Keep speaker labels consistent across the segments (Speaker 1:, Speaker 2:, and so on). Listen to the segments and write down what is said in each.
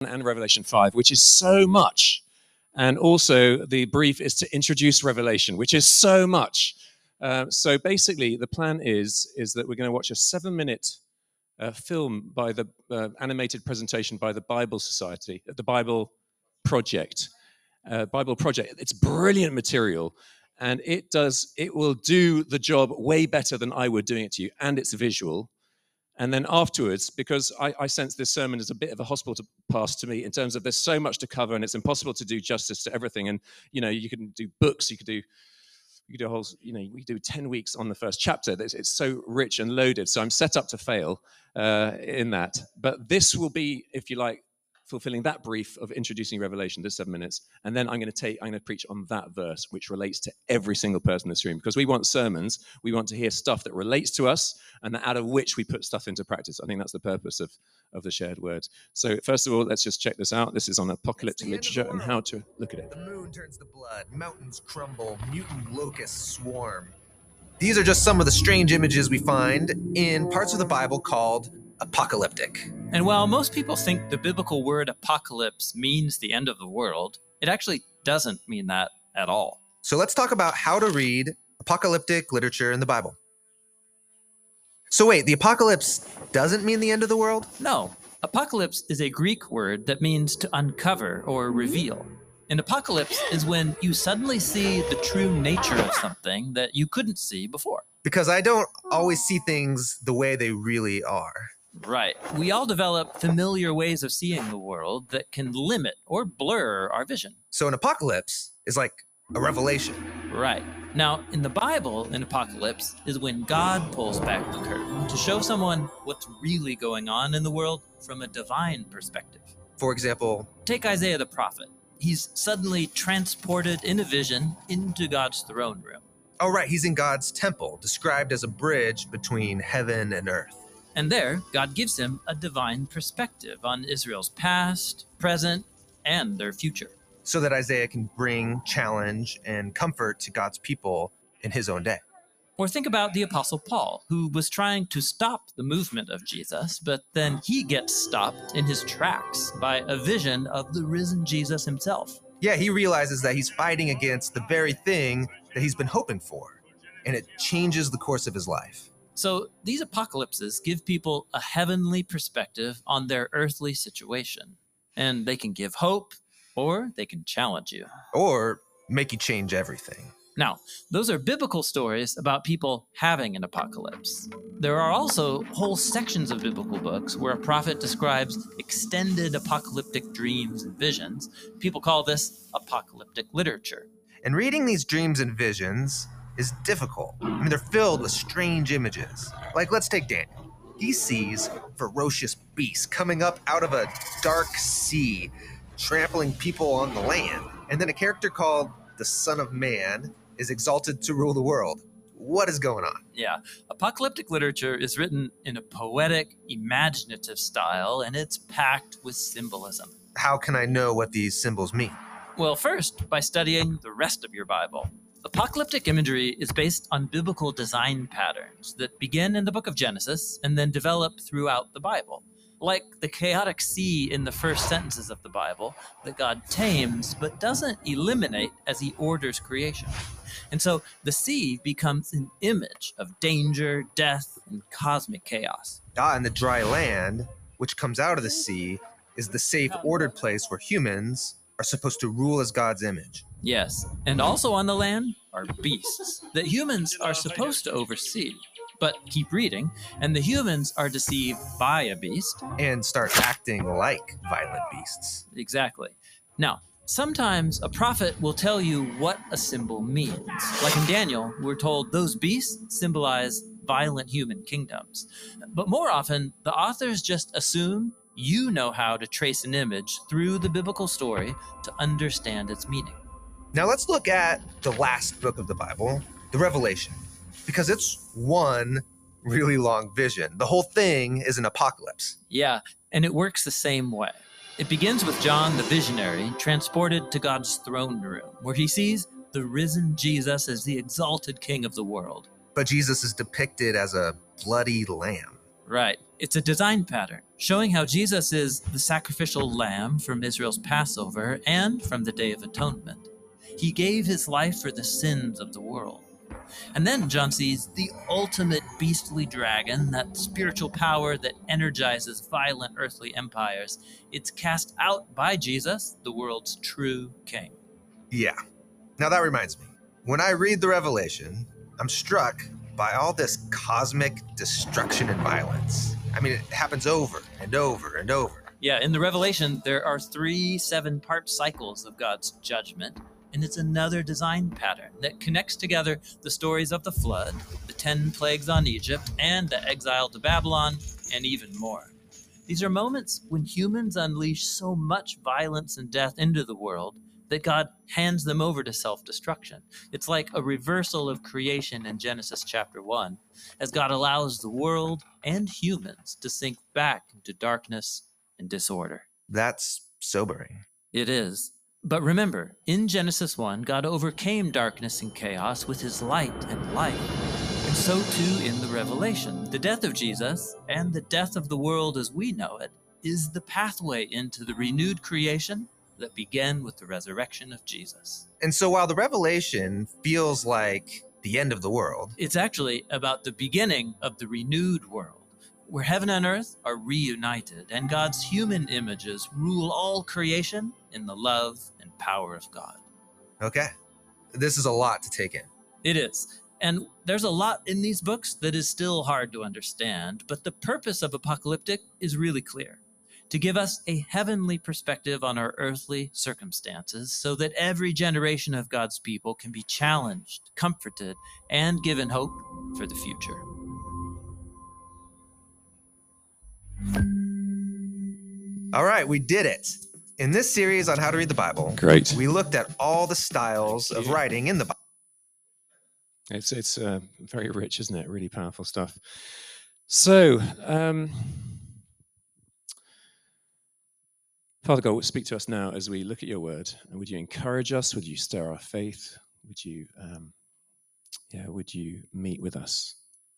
Speaker 1: and Revelation 5, which is so much. And also, the brief is to introduce Revelation, which is so much. Uh, so basically, the plan is, is that we're going to watch a seven minute uh, film by the uh, animated presentation by the Bible Society, the Bible Project. Uh, Bible Project. It's brilliant material, and it does it will do the job way better than I would doing it to you, and it's visual. And then afterwards, because I, I sense this sermon is a bit of a hospital to pass to me in terms of there's so much to cover and it's impossible to do justice to everything. And you know, you can do books, you could do you could do a whole, you know, we do 10 weeks on the first chapter. It's, it's so rich and loaded. So I'm set up to fail uh, in that. But this will be, if you like, fulfilling that brief of introducing Revelation, the seven minutes, and then I'm going to take, I'm going to preach on that verse, which relates to every single person in this room, because we want sermons, we want to hear stuff that relates to us, and that out of which we put stuff into practice. I think that's the purpose of of the shared word. So first of all, let's just check this out. This is on apocalyptic literature and how to look at it.
Speaker 2: The moon turns to blood, mountains crumble, mutant locusts swarm. These are just some of the strange images we find in parts of the Bible called apocalyptic.
Speaker 3: And while most people think the biblical word apocalypse means the end of the world, it actually doesn't mean that at all.
Speaker 2: So let's talk about how to read apocalyptic literature in the Bible. So, wait, the apocalypse doesn't mean the end of the world?
Speaker 3: No. Apocalypse is a Greek word that means to uncover or reveal. An apocalypse is when you suddenly see the true nature of something that you couldn't see before.
Speaker 2: Because I don't always see things the way they really are.
Speaker 3: Right. We all develop familiar ways of seeing the world that can limit or blur our vision.
Speaker 2: So an apocalypse is like a revelation.
Speaker 3: Right. Now, in the Bible, an apocalypse is when God pulls back the curtain to show someone what's really going on in the world from a divine perspective.
Speaker 2: For example,
Speaker 3: take Isaiah the prophet. He's suddenly transported in a vision into God's throne room.
Speaker 2: Oh, right. He's in God's temple, described as a bridge between heaven and earth.
Speaker 3: And there, God gives him a divine perspective on Israel's past, present, and their future.
Speaker 2: So that Isaiah can bring challenge and comfort to God's people in his own day.
Speaker 3: Or think about the Apostle Paul, who was trying to stop the movement of Jesus, but then he gets stopped in his tracks by a vision of the risen Jesus himself.
Speaker 2: Yeah, he realizes that he's fighting against the very thing that he's been hoping for, and it changes the course of his life.
Speaker 3: So these apocalypses give people a heavenly perspective on their earthly situation. And they can give hope, or they can challenge you.
Speaker 2: Or make you change everything.
Speaker 3: Now, those are biblical stories about people having an apocalypse. There are also whole sections of biblical books where a prophet describes extended apocalyptic dreams and visions. People call this apocalyptic literature.
Speaker 2: And reading these dreams and visions is difficult. I mean, they're filled with strange images. Like, let's take Daniel. He sees ferocious beasts coming up out of a dark sea, trampling people on the land. And then a character called the Son of Man is exalted to rule the world. What is going on?
Speaker 3: Yeah. Apocalyptic literature is written in a poetic, imaginative style, and it's packed with symbolism.
Speaker 2: How can I know what these symbols mean?
Speaker 3: Well, first, by studying the rest of your Bible. Apocalyptic imagery is based on biblical design patterns that begin in the book of Genesis and then develop throughout the Bible. Like the chaotic sea in the first sentences of the Bible that God tames but doesn't eliminate as he orders creation. And so the sea becomes an image of danger, death, and cosmic chaos.
Speaker 2: Ah, and the dry land, which comes out of the sea, is the safe, ordered place where humans are supposed to rule as God's image.
Speaker 3: Yes, and hmm. also on the land are beasts that humans are supposed to oversee. But keep reading, and the humans are deceived by a beast.
Speaker 2: And start acting like violent beasts.
Speaker 3: Exactly. Now, sometimes a prophet will tell you what a symbol means. Like in Daniel, we're told those beasts symbolize violent human kingdoms. But more often, the authors just assume you know how to trace an image through the biblical story to understand its meaning.
Speaker 2: Now let's look at the last book of the Bible, the Revelation, because it's one really long vision. The whole thing is an apocalypse.
Speaker 3: Yeah, and it works the same way. It begins with John the visionary transported to God's throne room, where he sees the risen Jesus as the exalted king of the world.
Speaker 2: But Jesus is depicted as a bloody lamb.
Speaker 3: Right. It's a design pattern showing how Jesus is the sacrificial lamb from Israel's Passover and from the Day of Atonement. He gave his life for the sins of the world. And then John sees the ultimate beastly dragon, that spiritual power that energizes violent earthly empires. It's cast out by Jesus, the world's true king.
Speaker 2: Yeah. Now that reminds me. When I read the Revelation, I'm struck by all this cosmic destruction and violence. I mean, it happens over and over and over.
Speaker 3: Yeah, in the Revelation, there are three seven part cycles of God's judgment and it's another design pattern that connects together the stories of the flood, the 10 plagues on Egypt, and the exile to Babylon, and even more. These are moments when humans unleash so much violence and death into the world that God hands them over to self destruction. It's like a reversal of creation in Genesis chapter 1, as God allows the world and humans to sink back into darkness and disorder.
Speaker 2: That's sobering.
Speaker 3: It is. But remember, in Genesis 1, God overcame darkness and chaos with his light and life. And so too in the Revelation. The death of Jesus and the death of the world as we know it is the pathway into the renewed creation that began with the resurrection of Jesus.
Speaker 2: And so while the Revelation feels like the end of the world,
Speaker 3: it's actually about the beginning of the renewed world where heaven and earth are reunited and God's human images rule all creation in the love and power of God.
Speaker 2: Okay. This is a lot to take in.
Speaker 3: It is. And there's a lot in these books that is still hard to understand, but the purpose of Apocalyptic is really clear to give us a heavenly perspective on our earthly circumstances so that every generation of God's people can be challenged, comforted, and given hope for the future.
Speaker 2: All right, we did it. In this series on how to read the Bible,
Speaker 1: great.
Speaker 2: We looked at all the styles of writing in the Bible.
Speaker 1: It's it's uh, very rich, isn't it? Really powerful stuff. So, um, Father God, speak to us now as we look at your word. And would you encourage us? Would you stir our faith? Would you, um, yeah, would you meet with us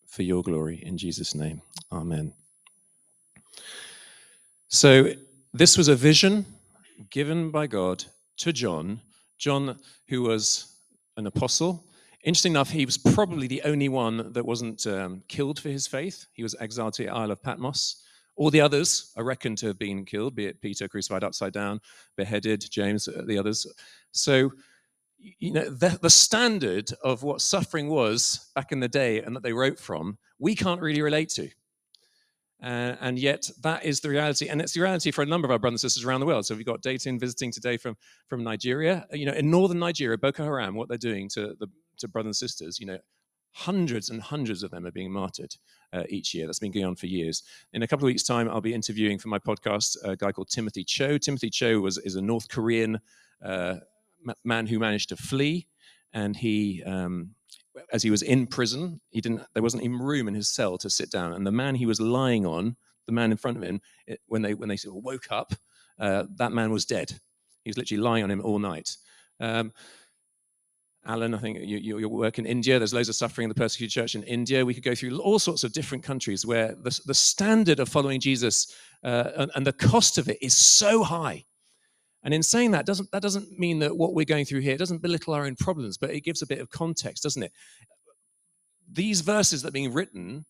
Speaker 1: for your glory in Jesus' name? Amen. So, this was a vision given by God to John. John, who was an apostle. Interesting enough, he was probably the only one that wasn't um, killed for his faith. He was exiled to the Isle of Patmos. All the others are reckoned to have been killed, be it Peter crucified upside down, beheaded, James, uh, the others. So, you know, the, the standard of what suffering was back in the day and that they wrote from, we can't really relate to. Uh, and yet, that is the reality. And it's the reality for a number of our brothers and sisters around the world. So, we've got Dayton visiting today from, from Nigeria. You know, in northern Nigeria, Boko Haram, what they're doing to, the, to brothers and sisters, you know, hundreds and hundreds of them are being martyred uh, each year. That's been going on for years. In a couple of weeks' time, I'll be interviewing for my podcast a guy called Timothy Cho. Timothy Cho was, is a North Korean uh, man who managed to flee, and he um, as he was in prison, he didn't. There wasn't even room in his cell to sit down, and the man he was lying on, the man in front of him, it, when they when they woke up, uh, that man was dead. He was literally lying on him all night. Um, Alan, I think you, you, work in India. There's loads of suffering in the persecuted church in India. We could go through all sorts of different countries where the, the standard of following Jesus uh, and, and the cost of it is so high and in saying that, doesn't that doesn't mean that what we're going through here doesn't belittle our own problems, but it gives a bit of context, doesn't it? These verses that are being written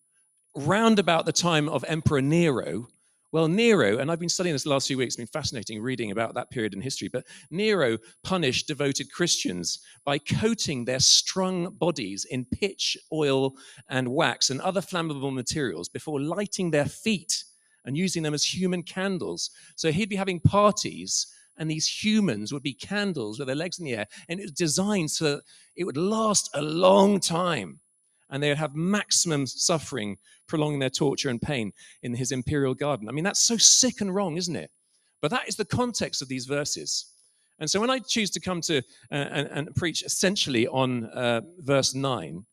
Speaker 1: round about the time of Emperor Nero. Well, Nero, and I've been studying this last few weeks, it's been fascinating reading about that period in history, but Nero punished devoted Christians by coating their strung bodies in pitch, oil, and wax and other flammable materials before lighting their feet and using them as human candles. So he'd be having parties and these humans would be candles with their legs in the air, and it was designed so that it would last a long time, and they would have maximum suffering, prolonging their torture and pain in his imperial garden. I mean, that's so sick and wrong, isn't it? But that is the context of these verses. And so when I choose to come to uh, and, and, preach essentially on uh, verse 9,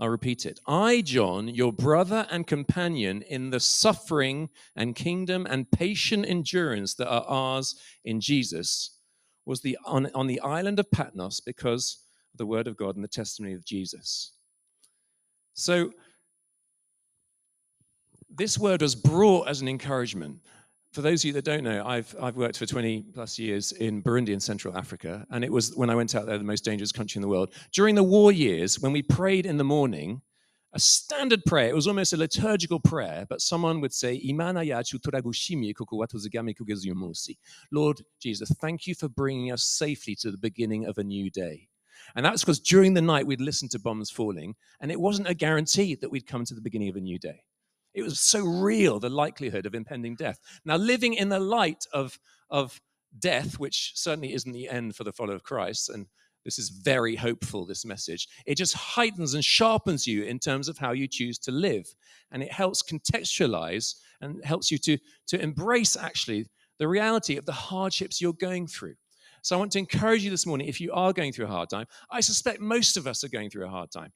Speaker 1: I'll repeat it. I, John, your brother and companion in the suffering and kingdom and patient endurance that are ours in Jesus, was the, on, on the island of Patmos because of the word of God and the testimony of Jesus. So, this word was brought as an encouragement. For those of you that don't know, I've, I've worked for 20 plus years in Burundi in Central Africa, and it was when I went out there the most dangerous country in the world. During the war years, when we prayed in the morning, a standard prayer, it was almost a liturgical prayer, but someone would say, Imana yacu turagushimye kuko watuzigame kugeza. Lord Jesus, thank you for bringing us safely to the beginning of a new day. And that's because during the night we'd listen to bombs falling, and it wasn't a guarantee that we'd come to the beginning of a new day. It was so real, the likelihood of impending death. Now, living in the light of, of death, which certainly isn't the end for the follower of Christ, and this is very hopeful, this message. It just heightens and sharpens you in terms of how you choose to live. And it helps contextualize and helps you to, to embrace actually the reality of the hardships you're going through. So I want to encourage you this morning if you are going through a hard time, I suspect most of us are going through a hard time.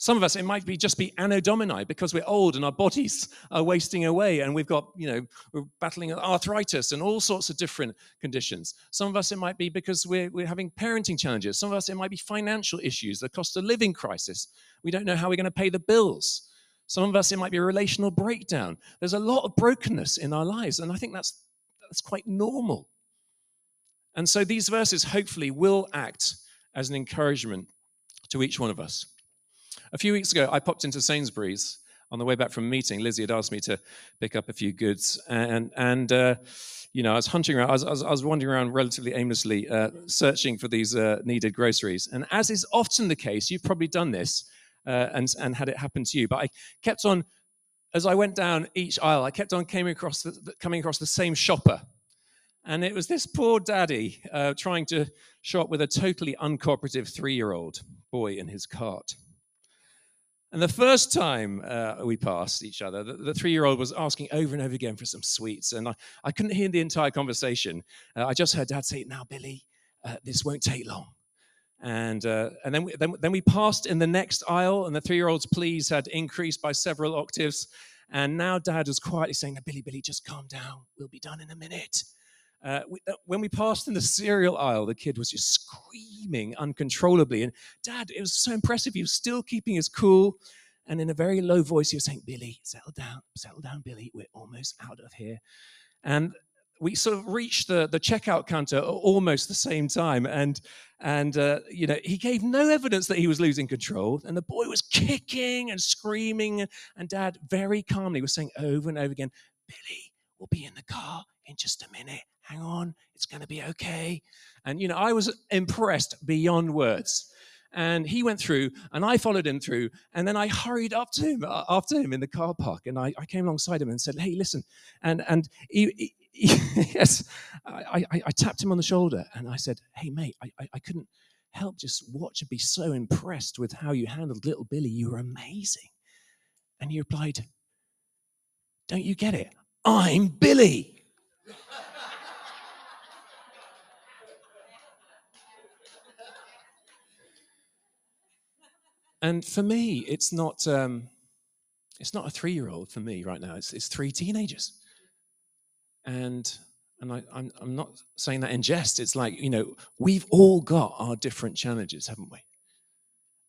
Speaker 1: Some of us, it might be just be anno domini because we're old and our bodies are wasting away and we've got, you know, we're battling arthritis and all sorts of different conditions. Some of us, it might be because we're, we're having parenting challenges. Some of us, it might be financial issues, the cost of living crisis. We don't know how we're going to pay the bills. Some of us, it might be a relational breakdown. There's a lot of brokenness in our lives, and I think that's, that's quite normal. And so these verses hopefully will act as an encouragement to each one of us. A few weeks ago, I popped into Sainsbury's on the way back from a meeting. Lizzie had asked me to pick up a few goods, and and uh, you know I was hunting around. I was, I was, I was wandering around relatively aimlessly, uh, searching for these uh, needed groceries. And as is often the case, you've probably done this uh, and and had it happen to you. But I kept on as I went down each aisle. I kept on coming across the, coming across the same shopper. And it was this poor daddy uh, trying to shop with a totally uncooperative three year old boy in his cart. And the first time uh, we passed each other, the, the three year old was asking over and over again for some sweets. And I, I couldn't hear the entire conversation. Uh, I just heard dad say, Now, Billy, uh, this won't take long. And, uh, and then, we, then, then we passed in the next aisle, and the three year old's pleas had increased by several octaves. And now dad was quietly saying, Billy, Billy, just calm down. We'll be done in a minute. Uh, uh, when we passed in the cereal aisle, the kid was just screaming uncontrollably. And Dad, it was so impressive. He was still keeping his cool. And in a very low voice, he was saying, Billy, settle down, settle down, Billy. We're almost out of here. And we sort of reached the, the checkout counter almost the same time. And, and uh, you know, he gave no evidence that he was losing control. And the boy was kicking and screaming. And Dad, very calmly, was saying over and over again, Billy, we'll be in the car in just a minute hang on, it's going to be okay. And, you know, I was impressed beyond words. And he went through, and I followed him through. And then I hurried up to him uh, after him in the car park, and I, I came alongside him and said, "Hey, listen!" And and he, he, yes, I, I, I, tapped him on the shoulder, and I said, "Hey, mate, I, I, I couldn't help just watch and be so impressed with how you handled little Billy. You were amazing." And he replied, "Don't you get it? I'm Billy." And for me, it's not um, it's not a three year old for me right now. It's it's three teenagers, and and I, I'm I'm not saying that in jest. It's like you know we've all got our different challenges, haven't we?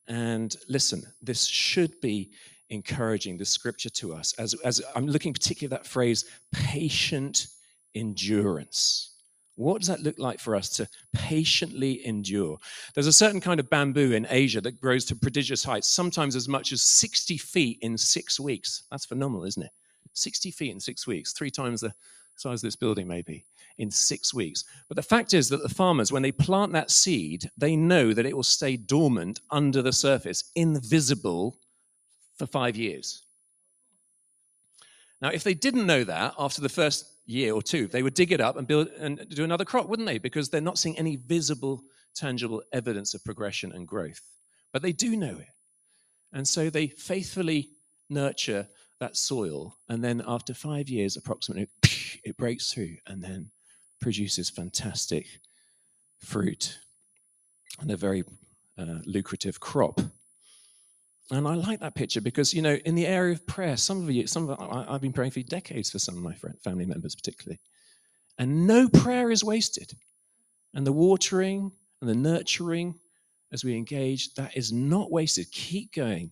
Speaker 1: And listen, this should be encouraging the scripture to us as as I'm looking particularly at that phrase, patient endurance. What does that look like for us to patiently endure? There's a certain kind of bamboo in Asia that grows to prodigious heights, sometimes as much as 60 feet in six weeks. That's phenomenal, isn't it? 60 feet in six weeks, three times the size of this building, maybe, in six weeks. But the fact is that the farmers, when they plant that seed, they know that it will stay dormant under the surface, invisible, for five years. Now, if they didn't know that after the first year or two, they would dig it up and build and do another crop, wouldn't they? Because they're not seeing any visible, tangible evidence of progression and growth. But they do know it. And so they faithfully nurture that soil. And then after five years, approximately, it breaks through and then produces fantastic fruit and a very uh, lucrative crop. And I like that picture because, you know, in the area of prayer, some of you, some of I, have been praying for decades for some of my friend, family members, particularly. And no prayer is wasted. And the watering and the nurturing as we engage, that is not wasted. Keep going.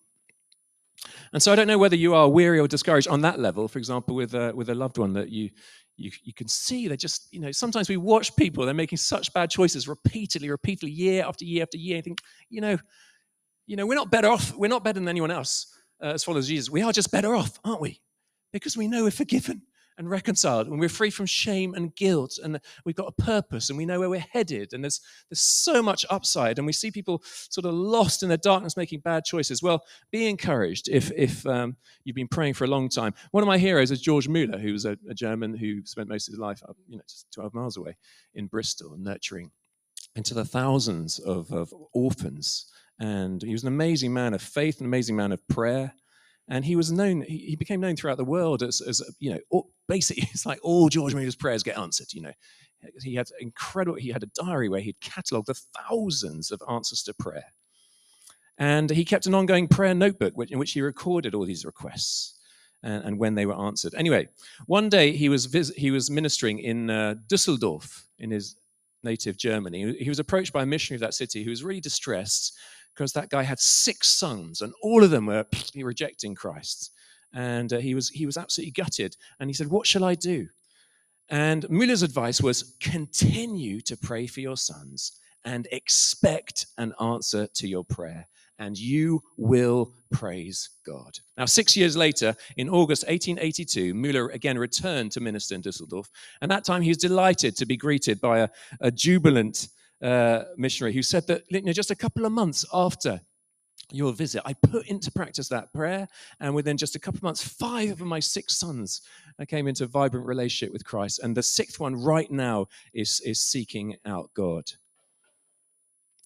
Speaker 1: And so I don't know whether you are weary or discouraged on that level, for example, with, uh, with a loved one that you, you, you can see they're just, you know, sometimes we watch people, they're making such bad choices repeatedly, repeatedly, year after year after year. and think, you know, you know, we're not better off, we're not better than anyone else uh, as followers of Jesus. We are just better off, aren't we? Because we know we're forgiven and reconciled and we're free from shame and guilt and we've got a purpose and we know where we're headed and there's there's so much upside and we see people sort of lost in the darkness making bad choices well be encouraged if if um, you've been praying for a long time one of my heroes is george mueller who was a, a german who spent most of his life you know just 12 miles away in bristol nurturing into the thousands of, of orphans and he was an amazing man of faith an amazing man of prayer. And he was known he, became known throughout the world as, as you know basically it's like all george mueller's prayers get answered you know. He had incredible he had a diary where he'd catalogued the thousands of answers to prayer. And he kept an ongoing prayer notebook in which he recorded all these requests and, and when they were answered. Anyway one day he was vis- he was ministering in uh, dusseldorf in his native germany. He was approached by a missionary of that city who was really distressed because that guy had six sons and all of them were rejecting Christ. And uh, he, was, he was absolutely gutted. And he said, What shall I do? And Muller's advice was continue to pray for your sons and expect an answer to your prayer, and you will praise God. Now, six years later, in August 1882, Muller again returned to minister in Dusseldorf, and that time he was delighted to be greeted by a, a jubilant uh, missionary who said that you know, just a couple of months after your visit, I put into practice that prayer, and within just a couple of months, five of my six sons uh, came into a vibrant relationship with Christ, and the sixth one right now is, is seeking out God.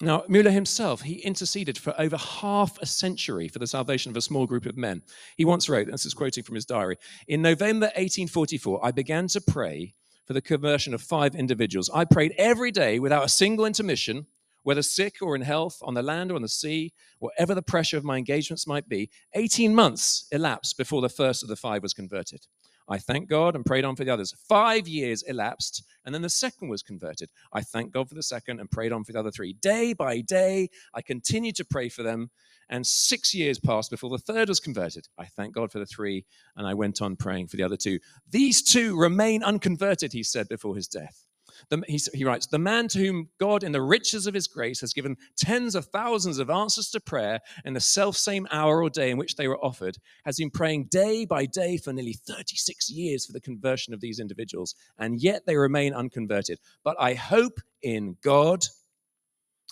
Speaker 1: Now, Muller himself, he interceded for over half a century for the salvation of a small group of men. He once wrote, this is quoting from his diary, in November 1844, I began to pray for the conversion of five individuals. I prayed every day without a single intermission, whether sick or in health, on the land or on the sea, whatever the pressure of my engagements might be. 18 months elapsed before the first of the five was converted. I thanked God and prayed on for the others. Five years elapsed, and then the second was converted. I thanked God for the second and prayed on for the other three. Day by day, I continued to pray for them, and six years passed before the third was converted. I thanked God for the three, and I went on praying for the other two. These two remain unconverted, he said before his death. The, he, he, writes, The man to whom God, in the riches of his grace, has given tens of thousands of answers to prayer in the self same hour or day in which they were offered, has been praying day by day for nearly 36 years for the conversion of these individuals, and yet they remain unconverted. But I hope in God.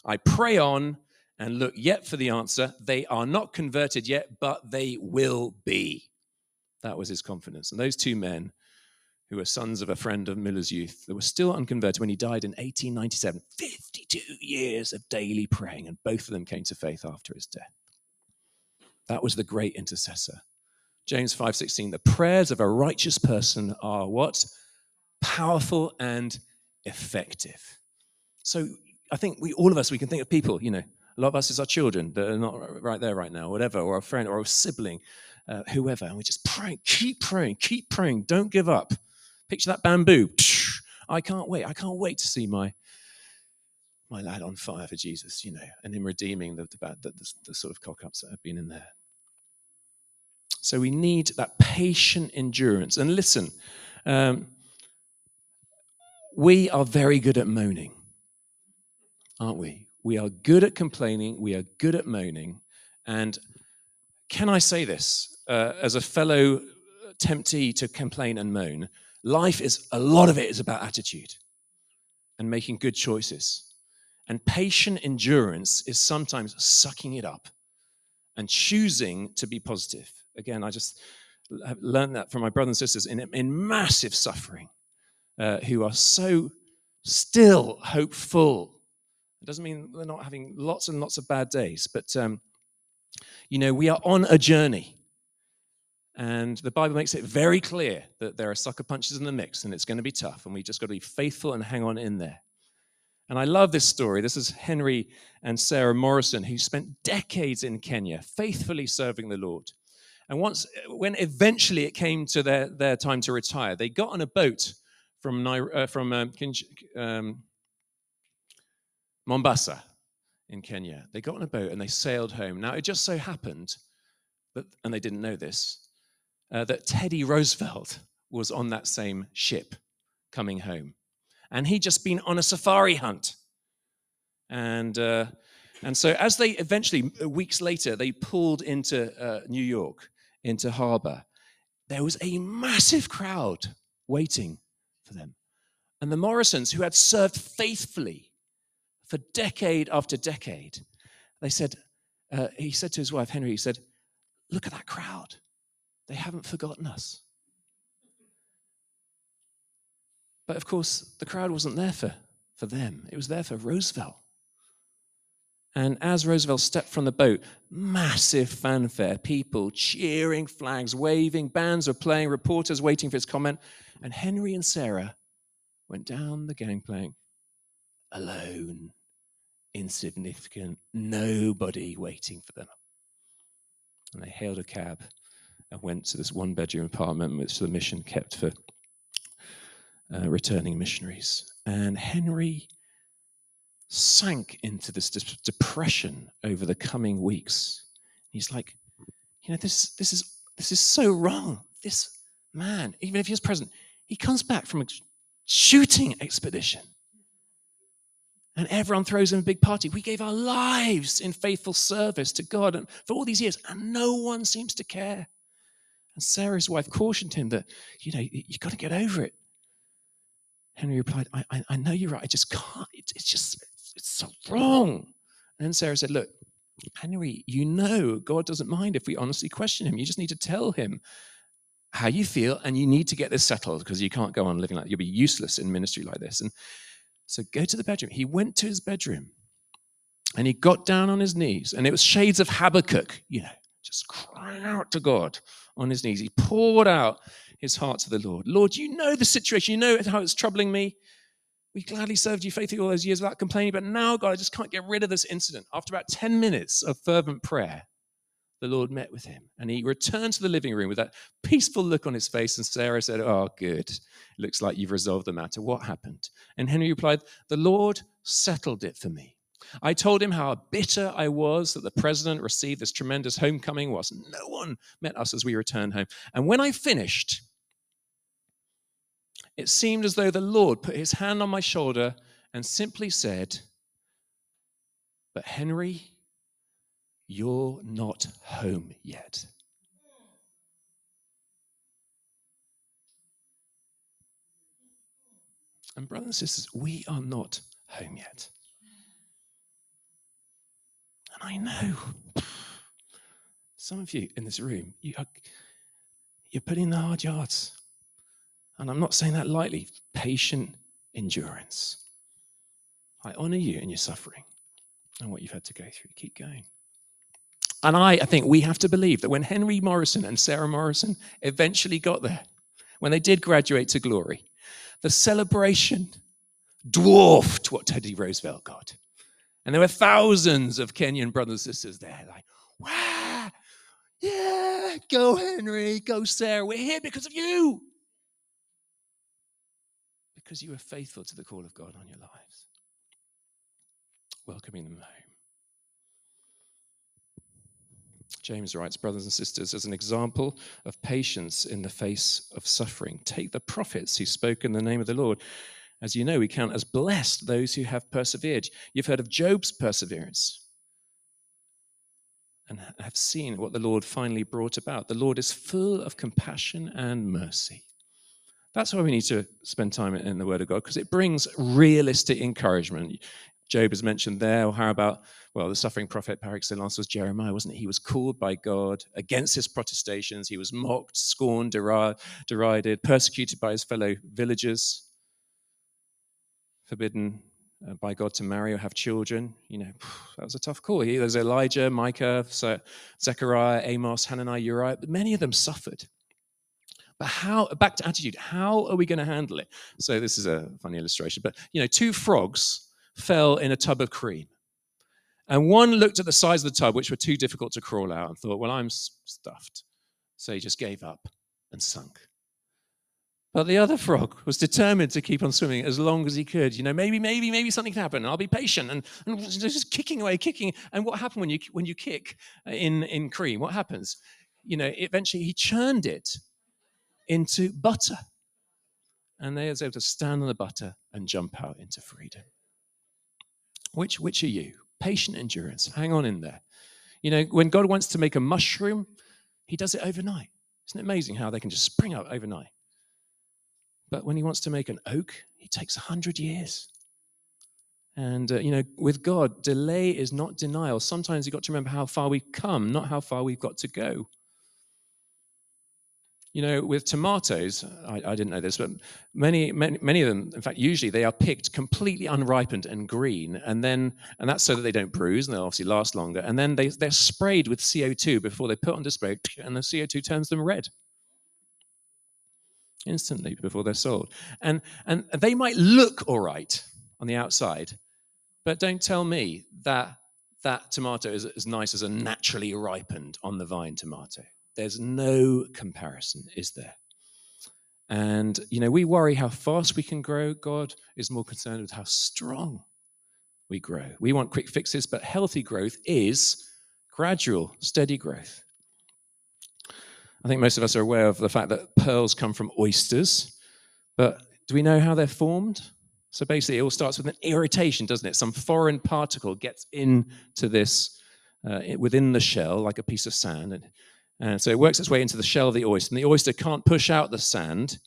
Speaker 1: I pray on and look yet for the answer. They are not converted yet, but they will be. That was his confidence. And those two men who were sons of a friend of Miller's youth, that were still unconverted when he died in 1897. 52 years of daily praying, and both of them came to faith after his death. That was the great intercessor. James 5:16, the prayers of a righteous person are what? Powerful and effective. So I think we all of us we can think of people, you know, a lot of us is our children that are not right there right now, whatever, or a friend or a sibling, uh, whoever, and we just pray, keep praying, keep praying, don't give up. Picture that bamboo. I can't wait. I can't wait to see my my lad on fire for Jesus, you know, and him redeeming the, the, the, the sort of cock ups that have been in there. So we need that patient endurance. And listen, um, we are very good at moaning, aren't we? We are good at complaining. We are good at moaning. And can I say this uh, as a fellow temptee to complain and moan? Life is a lot of it is about attitude and making good choices. And patient endurance is sometimes sucking it up and choosing to be positive. Again, I just learned that from my brothers and sisters in, in massive suffering uh, who are so still hopeful. It doesn't mean they're not having lots and lots of bad days, but um, you know, we are on a journey. And the Bible makes it very clear that there are sucker punches in the mix and it's going to be tough. And we just got to be faithful and hang on in there. And I love this story. This is Henry and Sarah Morrison, who spent decades in Kenya faithfully serving the Lord. And once, when eventually it came to their, their time to retire, they got on a boat from, uh, from um, um, Mombasa in Kenya. They got on a boat and they sailed home. Now, it just so happened that, and they didn't know this, uh, that Teddy Roosevelt was on that same ship coming home. And he'd just been on a safari hunt. And, uh, and so, as they eventually, weeks later, they pulled into uh, New York, into harbor, there was a massive crowd waiting for them. And the Morrisons, who had served faithfully for decade after decade, they said, uh, he said to his wife, Henry, he said, Look at that crowd. They haven't forgotten us. But of course, the crowd wasn't there for, for them, it was there for Roosevelt. And as Roosevelt stepped from the boat, massive fanfare, people cheering, flags waving, bands were playing, reporters waiting for his comment. And Henry and Sarah went down the gangplank alone, insignificant, nobody waiting for them. And they hailed a cab and went to this one bedroom apartment which the mission kept for uh, returning missionaries. And Henry sank into this depression over the coming weeks. He's like, you know, this, this, is, this is so wrong. This man, even if he was present, he comes back from a shooting expedition. And everyone throws him a big party. We gave our lives in faithful service to God and for all these years, and no one seems to care. And Sarah's wife cautioned him that, you know, you've got to get over it. Henry replied, I, I, I know you're right. I just can't. It's, it's just, it's, it's so wrong. And then Sarah said, Look, Henry, you know God doesn't mind if we honestly question him. You just need to tell him how you feel, and you need to get this settled because you can't go on living like you'll be useless in ministry like this. And so go to the bedroom. He went to his bedroom and he got down on his knees, and it was shades of Habakkuk, you know, just crying out to God on his knees. He poured out his heart to the Lord. Lord, you know the situation. You know how it's troubling me. We gladly served you faithfully all those years without complaining, but now, God, I just can't get rid of this incident. After about 10 minutes of fervent prayer, the Lord met with him and he returned to the living room with that peaceful look on his face. And Sarah said, Oh, good. Looks like you've resolved the matter. What happened? And Henry replied, The Lord settled it for me. I told him how bitter I was that the president received this tremendous homecoming whilst no one met us as we returned home. And when I finished, it seemed as though the Lord put his hand on my shoulder and simply said, But Henry, you're not home yet. And, brothers and sisters, we are not home yet. And I know some of you in this room, you are, you're putting the hard yards. And I'm not saying that lightly. Patient endurance. I honor you in your suffering and what you've had to go through. Keep going. And I, I think we have to believe that when Henry Morrison and Sarah Morrison eventually got there, when they did graduate to glory, the celebration dwarfed what Teddy Roosevelt got. And there were thousands of Kenyan brothers and sisters there, like, wow, yeah, go Henry, go Sarah, we're here because of you. Because you were faithful to the call of God on your lives, welcoming them home. James writes, brothers and sisters, as an example of patience in the face of suffering, take the prophets who spoke in the name of the Lord. As you know, we count as blessed those who have persevered. You've heard of Job's perseverance and have seen what the Lord finally brought about. The Lord is full of compassion and mercy. That's why we need to spend time in the Word of God because it brings realistic encouragement. Job is mentioned there, or how about, well, the suffering prophet par excellence was Jeremiah, wasn't it? He was called by God against his protestations. He was mocked, scorned, derided, persecuted by his fellow villagers, forbidden uh, by God to marry or have children. You know, that was a tough call. There's Elijah, Micah, Zechariah, Amos, Hananiah, Uriah, many of them suffered. But how, back to attitude, how are we going to handle it? So this is a funny illustration, but you know, two frogs fell in a tub of cream. And one looked at the size of the tub, which were too difficult to crawl out, and thought, well, I'm stuffed. So he just gave up and sunk. But the other frog was determined to keep on swimming as long as he could. You know, maybe, maybe, maybe something can happen. I'll be patient and, and just kicking away, kicking. And what happened when you when you kick uh, in in cream? What happens? you know, eventually he churned it into butter. And they was able to stand on the butter and jump out into freedom. Which, which are you? Patient endurance. Hang on in there. You know, when God wants to make a mushroom, he does it overnight. Isn't it amazing how they can just spring up overnight? But when he wants to make an oak, he takes a hundred years. And, uh, you know, with God, delay is not denial. Sometimes you've got to remember how far we've come, not how far we've got to go. You know, with tomatoes, I, I didn't know this, but many, many, many of them, in fact, usually they are picked completely unripened and green, and then, and that's so that they don't bruise and they'll obviously last longer. And then they, they're sprayed with CO2 before they put on display, and the CO2 turns them red instantly before they're sold. And, and they might look all right on the outside, but don't tell me that that tomato is as nice as a naturally ripened on the vine tomato. There's no comparison, is there? And, you know, we worry how fast we can grow. God is more concerned with how strong we grow. We want quick fixes, but healthy growth is gradual, steady growth. I think most of us are aware of the fact that pearls come from oysters, but do we know how they're formed? So basically, it all starts with an irritation, doesn't it? Some foreign particle gets into this uh, within the shell, like a piece of sand, and, and, so it works its way into the shell of the oyster. And the oyster can't push out the sand,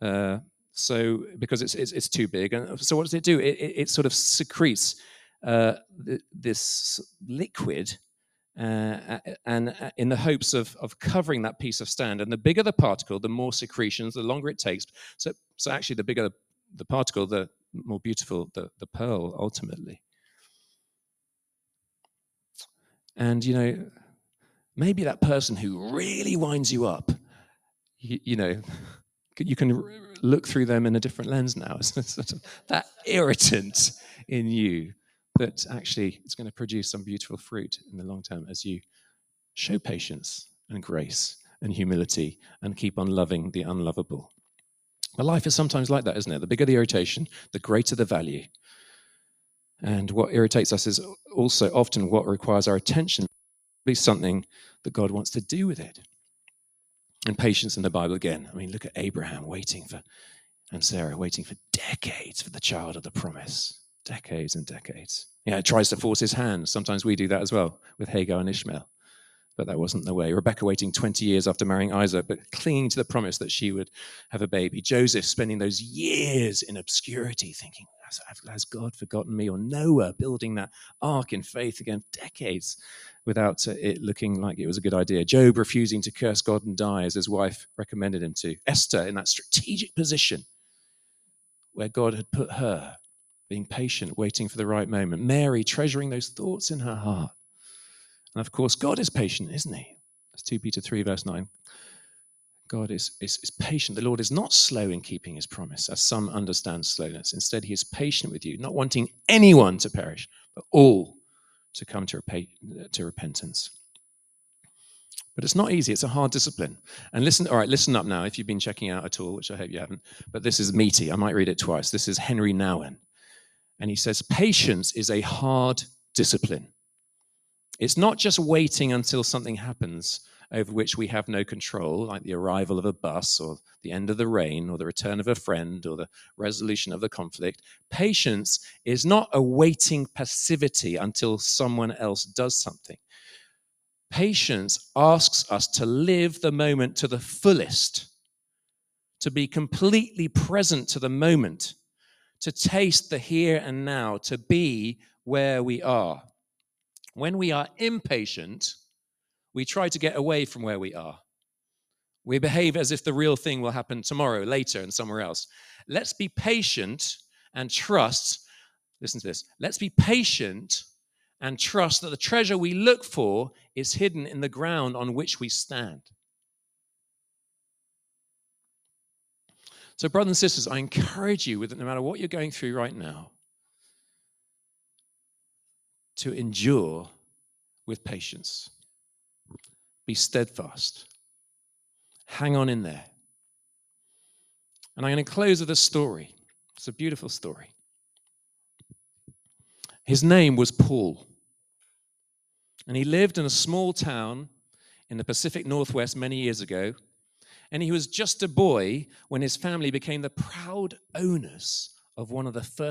Speaker 1: uh, so because it's, it's, it's too big. And so what does it do? It, it, it sort of secretes uh, th- this liquid uh, and uh, in the hopes of, of covering that piece of stand. And the bigger the particle, the more secretions, the longer it takes. So, so actually, the bigger the particle, the more beautiful the, the pearl ultimately. And, you know, maybe that person who really winds you up, you, you know, you can look through them in a different lens now. that irritant in you that actually it's going to produce some beautiful fruit in the long term as you show patience and grace and humility and keep on loving the unlovable. But life is sometimes like that, isn't it? The bigger the irritation, the greater the value. And what irritates us is also often what requires our attention, be something that God wants to do with it. And patience in the Bible again. I mean, look at Abraham waiting for, and Sarah waiting for decades for the child of the promise decades and decades. Yeah, it tries to force his hand. Sometimes we do that as well with Hagar and Ishmael. But that wasn't the way. Rebecca waiting 20 years after marrying Isaac, but clinging to the promise that she would have a baby. Joseph spending those years in obscurity, thinking, has God forgotten me? Or Noah building that ark in faith again, decades without uh, it looking like it was a good idea. Job refusing to curse God and die as his wife recommended him to. Esther in that strategic position where God had put her being patient, waiting for the right moment. Mary treasuring those thoughts in her heart. And of course, God is patient, isn't he? That's 2 Peter 3, verse 9. God is, is, is patient. The Lord is not slow in keeping his promise, as some understand slowness. Instead, he is patient with you, not wanting anyone to perish, but all to come to, to repentance. But it's not easy. It's a hard discipline. And listen, all right, listen up now if you've been checking out at all, which I hope you haven't. But this is meaty. I might read it twice. This is Henri Nouwen. And he says, patience is a hard discipline. It's not just waiting until something happens over which we have no control, like the arrival of a bus or the end of the rain or the return of a friend or the resolution of the conflict. Patience is not a waiting passivity until someone else does something. Patience asks us to live the moment to the fullest, to be completely present to the moment to taste the here and now, to be where we are. When we are impatient, we try to get away from where we are. We behave as if the real thing will happen tomorrow, later, and somewhere else. Let's be patient and trust. Listen to this. Let's be patient and trust that the treasure we look for is hidden in the ground on which we stand. So, brothers and sisters, I encourage you, with it, no matter what you're going through right now, to endure with patience. Be steadfast. Hang on in there. And I'm going to close with a story. It's a beautiful story. His name was Paul. And he lived in a small town in the Pacific Northwest many years ago. And he was just a boy when his family became the proud owners of one of the first